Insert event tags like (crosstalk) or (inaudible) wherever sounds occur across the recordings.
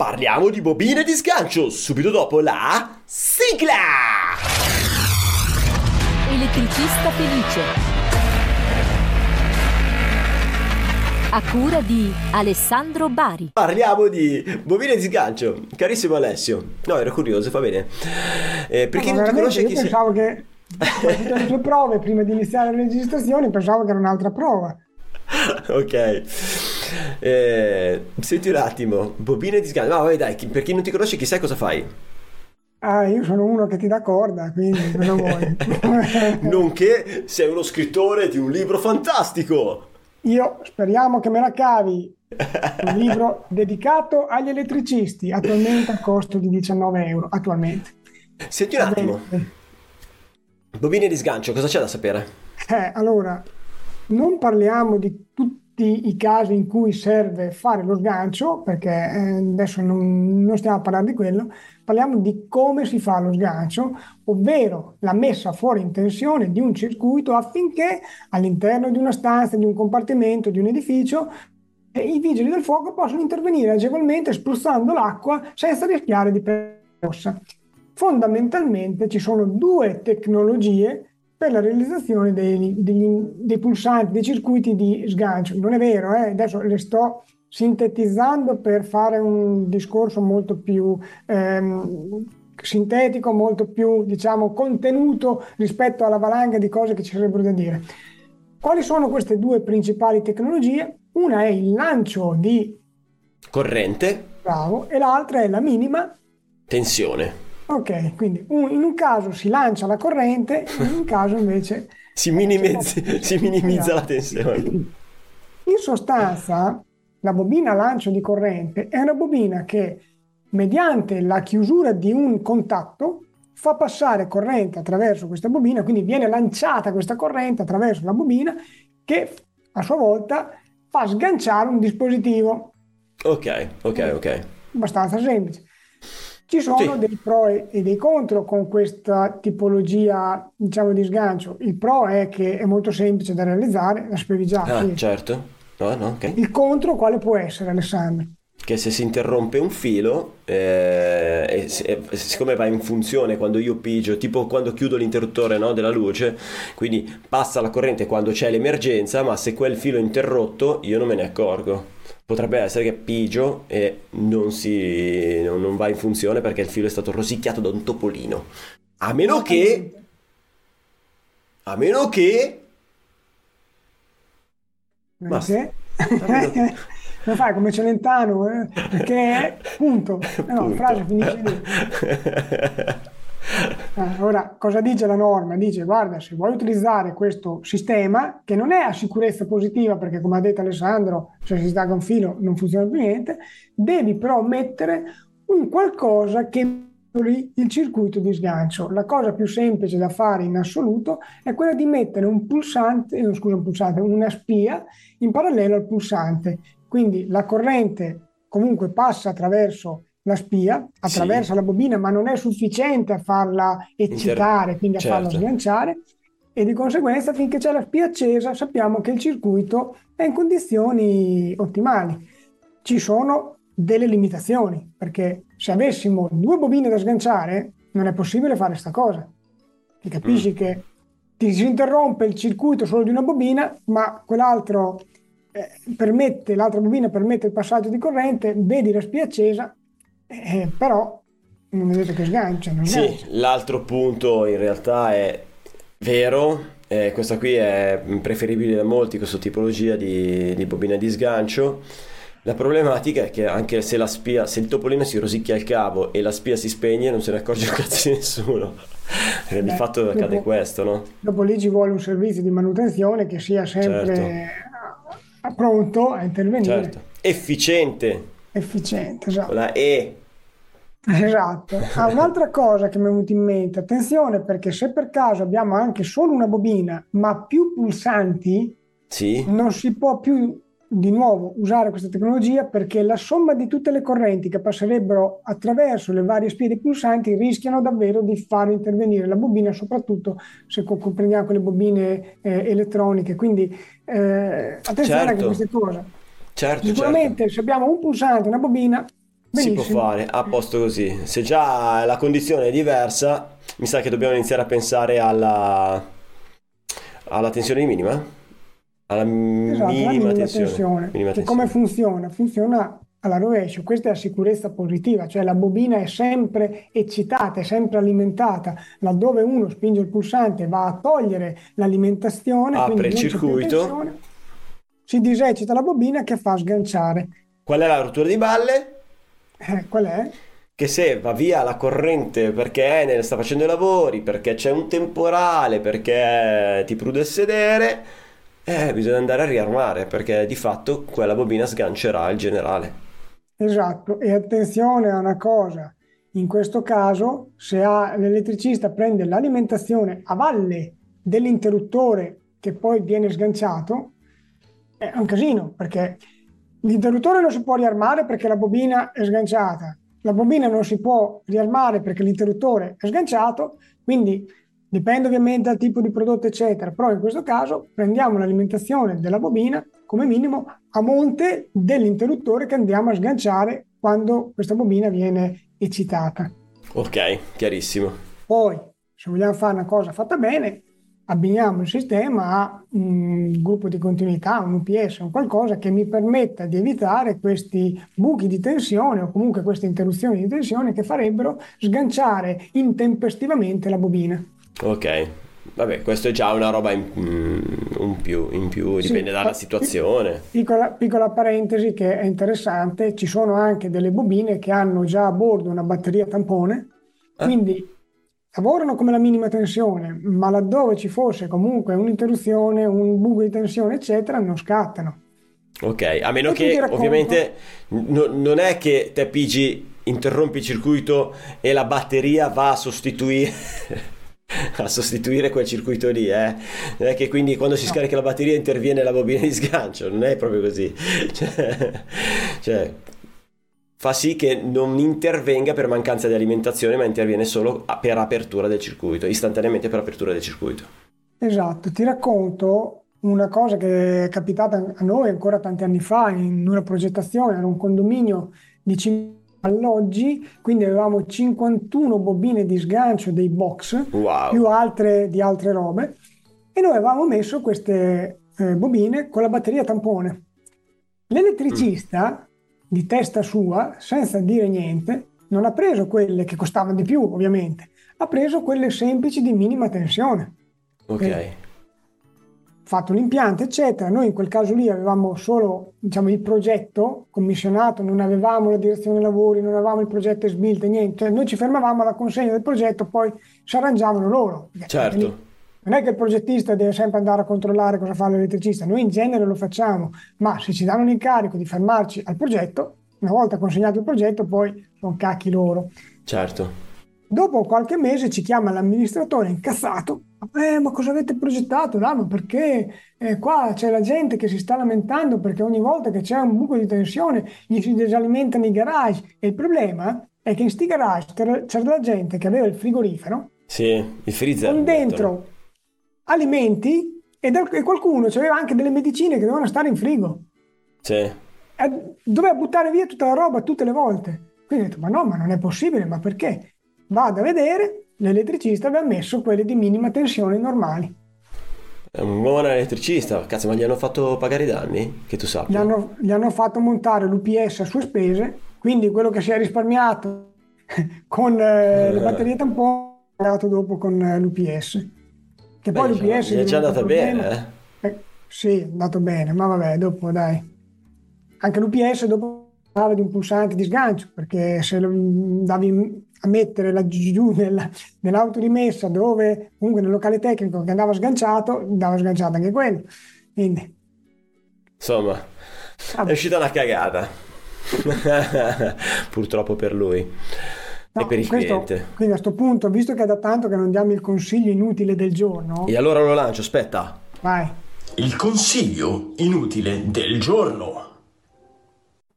Parliamo di bobine di sgancio subito dopo la sigla! Elettricista felice. A cura di Alessandro Bari. Parliamo di bobine di sgancio. Carissimo Alessio. No, ero curioso, va bene. Eh, per chi No, non ti conosce io chi sei... pensavo che (laughs) le tue prove prima di iniziare le registrazioni pensavo che era un'altra prova. ok. Eh, senti un attimo, bobine di sgancio. No, vai dai, per chi non ti conosce chi sei cosa fai? Ah, io sono uno che ti dà corda, quindi cosa vuoi? (laughs) Nonché sei uno scrittore di un libro fantastico. Io speriamo che me la cavi. Un libro dedicato agli elettricisti, attualmente a costo di 19 euro. Attualmente. Senti un attimo, bobine di sgancio, cosa c'è da sapere? Eh, allora, non parliamo di tutti i casi in cui serve fare lo sgancio, perché eh, adesso non, non stiamo parlare di quello, parliamo di come si fa lo sgancio, ovvero la messa fuori in tensione di un circuito affinché all'interno di una stanza, di un compartimento, di un edificio, eh, i vigili del fuoco possano intervenire agevolmente spruzzando l'acqua senza rischiare di perdere rossa. Fondamentalmente ci sono due tecnologie per la realizzazione dei, degli- dei pulsanti, dei circuiti di sgancio. Non è vero, eh? adesso le sto sintetizzando per fare un discorso molto più ehm, sintetico, molto più, diciamo, contenuto rispetto alla valanga di cose che ci sarebbero da dire. Quali sono queste due principali tecnologie? Una è il lancio di Corrente, bravo e l'altra è la minima. tensione. Ok, quindi un- in un caso si lancia la corrente, in un caso invece (laughs) Si, minimizzi- (laughs) si minimizza la tensione. In sostanza, la bobina lancio di corrente è una bobina che, mediante la chiusura di un contatto, fa passare corrente attraverso questa bobina, quindi viene lanciata questa corrente attraverso la bobina che a sua volta fa sganciare un dispositivo. Ok, ok, ok. Abbastanza semplice. Ci sono Sì. dei pro e dei contro con questa tipologia, diciamo, di sgancio. Il pro è che è molto semplice da realizzare, la spieghi già. Ah, sì. certo. No, no, ok. Il contro quale può essere, Alessandro? Che se si interrompe un filo, eh, e se- e siccome va in funzione quando io pigio, tipo quando chiudo l'interruttore no, della luce, quindi passa la corrente quando c'è l'emergenza, ma se quel filo è interrotto io non me ne accorgo. Potrebbe essere che pigio e non, si, non, non va in funzione perché il filo è stato rosicchiato da un topolino. A meno che... A meno che... Basta. Perché? (laughs) Lo fai come Celentano, eh? perché punto. Eh (laughs) no, Punto. frase finisce lì. (laughs) Eh, ora, cosa dice la norma? Dice, guarda, se vuoi utilizzare questo sistema, che non è a sicurezza positiva, perché come ha detto Alessandro, se si stacca un filo non funziona più niente, devi però mettere un qualcosa che il circuito di sgancio. La cosa più semplice da fare in assoluto è quella di mettere un pulsante, eh, scusa, un pulsante, una spia in parallelo al pulsante. Quindi la corrente comunque passa attraverso la spia, attraverso Sì. la bobina, ma non è sufficiente a farla eccitare, quindi a farla certo. sganciare. E di conseguenza, finché c'è la spia accesa, sappiamo che il circuito è in condizioni ottimali. Ci sono delle limitazioni, perché se avessimo due bobine da sganciare, non è possibile fare questa cosa. Ti capisci che ti si interrompe il circuito solo di una bobina, ma quell'altro eh, permette, l'altra bobina permette il passaggio di corrente, vedi la spia accesa, eh, però non detto che sgancia, non Sì, sgancia. l'altro punto in realtà è vero, eh, questa qui è preferibile da molti, questa tipologia di, di bobina di sgancio. La problematica è che anche se la spia, se il topolino si rosicchia il cavo e la spia si spegne, non se ne accorge un cazzo di nessuno. Eh, di Beh, fatto accade dopo- questo, no? Dopo lì ci vuole un servizio di manutenzione che sia sempre a- pronto a intervenire, Certo. Efficiente, efficiente. con Esatto. la E. Esatto. Ah, un'altra cosa che mi è venuta in mente, attenzione perché se per caso abbiamo anche solo una bobina ma più pulsanti, Sì, non si può più di nuovo usare questa tecnologia perché la somma di tutte le correnti che passerebbero attraverso le varie spie dei pulsanti rischiano davvero di far intervenire la bobina, soprattutto se co- comprendiamo con le bobine eh, elettroniche. Quindi eh, attenzione anche Certo. a queste cose. certo, certo. Sicuramente se abbiamo un pulsante, una bobina, Si può Benissimo. fare, a posto così. Se già la condizione è diversa, mi sa che dobbiamo iniziare a pensare alla, alla tensione minima? Alla Esatto, minima minima tensione. tensione. Minima Che come tensione. funziona? Funziona alla rovescio, questa è la sicurezza positiva, cioè la bobina è sempre eccitata, è sempre alimentata, laddove uno spinge il pulsante va a togliere l'alimentazione, Apre il circuito. tensione, si diseccita la bobina che fa sganciare. Qual è la rottura di balle? Eh, qual è? Che se va via la corrente perché Enel sta facendo i lavori, perché c'è un temporale, perché ti prude il sedere, eh, bisogna andare a riarmare perché di fatto quella bobina sgancerà il generale. Esatto, e attenzione a una cosa, in questo caso se ha- l'elettricista prende l'alimentazione a valle dell'interruttore che poi viene sganciato, è un casino perché l'interruttore non si può riarmare perché la bobina è sganciata, la bobina non si può riarmare perché l'interruttore è sganciato, quindi dipende ovviamente dal tipo di prodotto eccetera, però in questo caso prendiamo l'alimentazione della bobina come minimo a monte dell'interruttore che andiamo a sganciare quando questa bobina viene eccitata. Ok, chiarissimo. Poi, se vogliamo fare una cosa fatta bene, abbiniamo il sistema a un gruppo di continuità, un UPS, un qualcosa che mi permetta di evitare questi buchi di tensione o comunque queste interruzioni di tensione che farebbero sganciare intempestivamente la bobina. Ok, vabbè, questo è già una roba in, mm, un più, in più, Sì, dipende dalla ma- situazione. Piccola, piccola parentesi che è interessante, ci sono anche delle bobine che hanno già a bordo una batteria tampone, Ah. quindi lavorano come la minima tensione, ma laddove ci fosse comunque un'interruzione, un buco di tensione, eccetera, non scattano. Ok, a meno E che ovviamente no- non è che te pigi, interrompi il circuito e la batteria va a sostituire, (laughs) a sostituire quel circuito lì, eh. Non è che quindi quando si No. scarica la batteria interviene la bobina di sgancio, non è proprio così. (laughs) Cioè, cioè, fa sì che non intervenga per mancanza di alimentazione, ma interviene solo per apertura del circuito, istantaneamente per apertura del circuito. Esatto, ti racconto una cosa che è capitata a noi ancora tanti anni fa in una progettazione, era un condominio di 5 alloggi, quindi avevamo 51 bobine di sgancio dei box, Wow. più altre di altre robe, e noi avevamo messo queste eh, bobine con la batteria tampone. L'elettricista di testa sua, senza dire niente, non ha preso quelle che costavano di più, ovviamente, ha preso quelle semplici di minima tensione Ok. Eh, fatto l'impianto, eccetera. Noi in quel caso lì avevamo solo diciamo, il progetto commissionato, non avevamo la direzione lavori, non avevamo il progetto SBILT, niente. Cioè, noi ci fermavamo alla consegna del progetto, poi si arrangiavano loro. Certo. Non è che il progettista deve sempre andare a controllare cosa fa l'elettricista, noi in genere lo facciamo, ma se ci danno l'incarico di fermarci al progetto, una volta consegnato il progetto, poi sono cacchi loro. Certo. Dopo qualche mese ci chiama l'amministratore incazzato. Eh, ma cosa avete progettato? là? ma perché eh, qua c'è la gente che si sta lamentando perché ogni volta che c'è un buco di tensione gli si disalimentano i garage. E il problema è che in sti garage c'era la gente che aveva il frigorifero Sì, il freezer. con dentro alimenti e, da- e qualcuno aveva anche delle medicine che dovevano stare in frigo. Sì. Eh, doveva buttare via tutta la roba tutte le volte. Quindi ho detto, ma no, ma non è possibile, ma perché? Vado a vedere, l'elettricista aveva messo quelle di minima tensione normali. È un buon elettricista. Cazzo, ma gli hanno fatto pagare i danni? Che tu Gli sappia. hanno, gli hanno fatto montare l'UPS a sue spese, quindi quello che si è risparmiato (laughs) con eh, le batterie tampone è pagato dopo con eh, l'UPS. Che poi l'UPS è già andata bene, eh. Eh, sì, è andato bene, ma vabbè, dopo dai. Anche l'UPS dopo parlava di un pulsante di sgancio, perché se lo andavi a mettere laggiù giù nella- nell'autorimessa dove comunque nel locale tecnico che andava sganciato, andava sganciato anche quello. Quindi, Insomma, è vabbè. uscita una cagata. (laughs) Purtroppo per lui No, e per il questo- cliente. Quindi a questo punto, visto che è da tanto che non diamo il consiglio inutile del giorno, E allora lo lancio, aspetta. vai. Il consiglio inutile del giorno.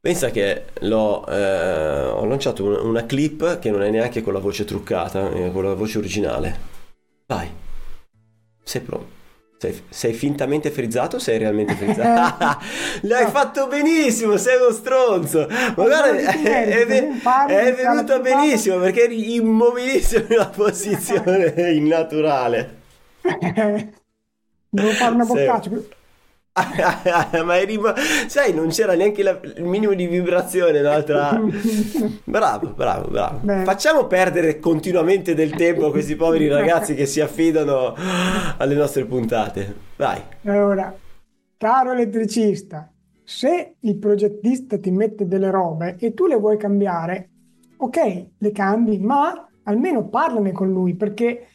Pensa che l'ho, eh, ho lanciato un- una clip che non è neanche con la voce truccata, è con la voce originale. Vai. Sei pronto? Sei, sei fintamente frizzato o sei realmente (laughs) frizzato? L'hai fatto benissimo, sei uno stronzo. Ma guarda, è, è, è venuto benissimo perché eri immobilissimo in una (laughs) posizione (laughs) innaturale. Devo fare una boccaccia. (laughs) ma eri sai non c'era neanche la, il minimo di vibrazione no? tra... (laughs) bravo bravo bravo Beh. facciamo perdere continuamente del tempo a questi poveri ragazzi che si affidano alle nostre puntate vai allora caro elettricista se il progettista ti mette delle robe e tu le vuoi cambiare ok le cambi ma almeno parlane con lui perché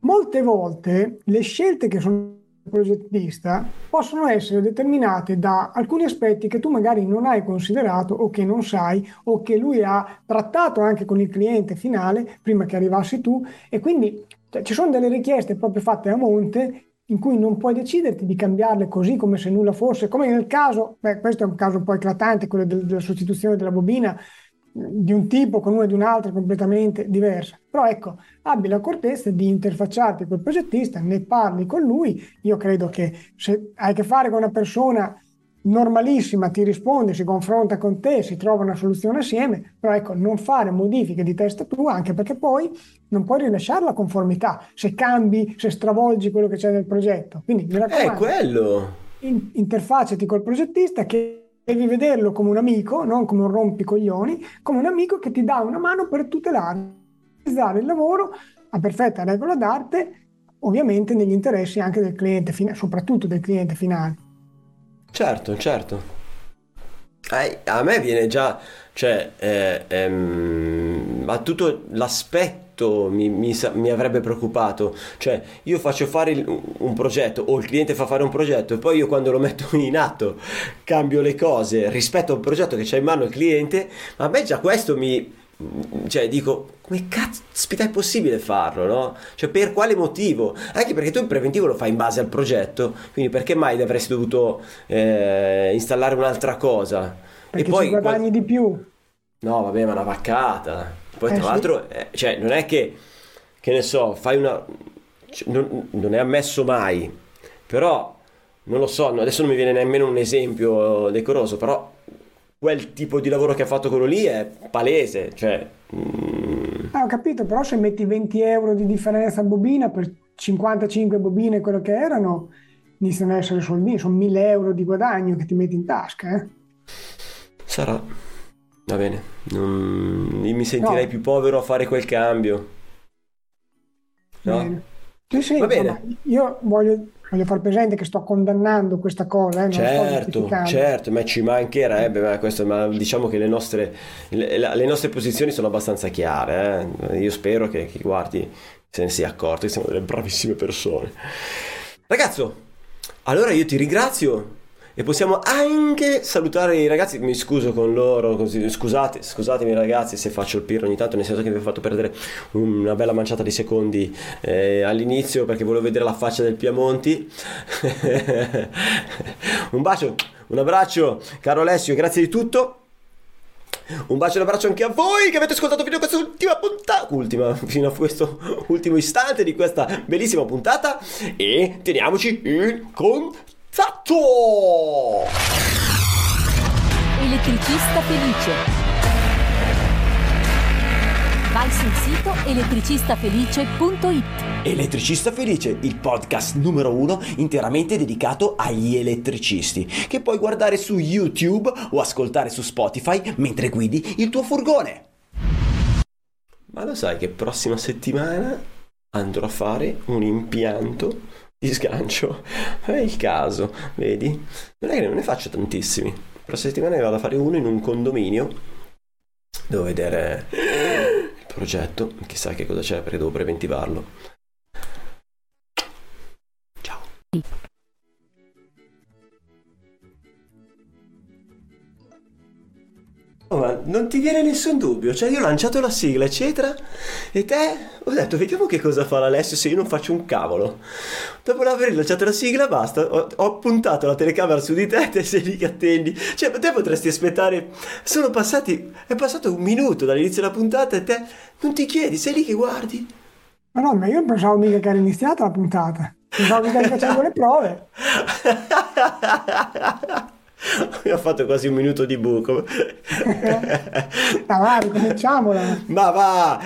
molte volte le scelte che sono progettista possono essere determinate da alcuni aspetti che tu magari non hai considerato o che non sai o che lui ha trattato anche con il cliente finale prima che arrivassi tu. E quindi cioè, ci sono delle richieste proprio fatte a monte in cui non puoi deciderti di cambiarle così come se nulla fosse, come nel caso, beh, questo è un caso un po' eclatante, quello del, della sostituzione della bobina, di un tipo con una di un'altra completamente diversa. Però ecco, abbi l'accortezza di interfacciarti col progettista, ne parli con lui. Io credo che se hai a che fare con una persona normalissima, ti risponde, si confronta con te, si trova una soluzione assieme, però ecco, non fare modifiche di testa tua, anche perché poi non puoi rilasciare la conformità se cambi, se stravolgi quello che c'è nel progetto. Quindi mi raccomando, è quello. In, interfacciati col progettista che devi vederlo come un amico, non come un rompicoglioni, come un amico che ti dà una mano per tutelare il lavoro a perfetta regola d'arte, ovviamente negli interessi anche del cliente, soprattutto del cliente finale. Certo, certo. A me viene già, cioè, eh, ehm, ma tutto l'aspetto mi, mi, mi, avrebbe preoccupato. Cioè, io faccio fare il, un progetto o il cliente fa fare un progetto e poi io quando lo metto in atto cambio le cose rispetto al progetto che c'ha in mano il cliente, ma a me già questo mi... Cioè, dico, come caspita è possibile farlo, no? Cioè, per quale motivo? Anche perché tu il preventivo lo fai in base al progetto, quindi perché mai avresti dovuto eh, installare un'altra cosa? Perché e poi ci guadagni qual... di più. No, vabbè, ma una vaccata. Poi, eh, tra l'altro, eh, cioè, non è che, che ne so, fai una. Cioè, non, non, è ammesso mai, però non lo so, adesso non mi viene nemmeno un esempio decoroso, però quel tipo di lavoro che ha fatto quello lì è palese, cioè. Mm... Ah, ho capito, però se metti 20 euro di differenza bobina per 55 bobine, quello che erano, iniziano ad essere soldini, sono 1000 euro di guadagno che ti metti in tasca, eh? Sarà. Va bene, non... mi sentirei no. più povero a fare quel cambio. No? Bene. Sì, sì, Va bene. io voglio, voglio, far presente che sto condannando questa cosa. Eh, certo, certo, ma ci mancherebbe, ma, questo, ma diciamo che le nostre, le, le nostre, posizioni sono abbastanza chiare. Eh? Io spero che chi guardi se ne sia accorto, che siamo delle bravissime persone. Ragazzo, allora io ti ringrazio e possiamo anche salutare i ragazzi. Mi scuso con loro, così, scusate, scusatemi ragazzi se faccio il pirro ogni tanto, nel senso che vi ho fatto perdere una bella manciata di secondi eh, all'inizio perché volevo vedere la faccia del Piamonti. (laughs) un bacio, un abbraccio, caro Alessio, grazie di tutto. Un bacio e un abbraccio anche a voi che avete ascoltato fino a questa ultima puntata, ultima, fino a questo ultimo istante di questa bellissima puntata e teniamoci in contatto. Zatto! Elettricista felice. Vai sul sito elettricistafelice.it. Elettricista Felice, il podcast numero uno interamente dedicato agli elettricisti, che puoi guardare su YouTube o ascoltare su Spotify mentre guidi il tuo furgone. Ma lo sai che prossima settimana andrò a fare un impianto di sgancio. (laughs) È il caso, vedi? Non è che non ne faccio tantissimi. La settimana ne vado a fare uno in un condominio. Devo vedere il progetto, chissà che cosa c'è perché devo preventivarlo. Ciao. Oh, ma non ti viene nessun dubbio, cioè io ho lanciato la sigla eccetera e te ho detto vediamo che cosa fa l'Alessio se io non faccio un cavolo. Dopo aver lanciato la sigla basta, ho, ho puntato la telecamera su di te e (laughs) te sei lì che attendi. Cioè te potresti aspettare, sono passati, è passato un minuto dall'inizio della puntata e te non ti chiedi, sei lì che guardi. Ma no, ma io pensavo mica che era iniziata la puntata. Pensavo che stavi (laughs) facendo le prove. (laughs) Mi ha fatto quasi un minuto di buco. (laughs) Ma va, ricominciamola. Ma va!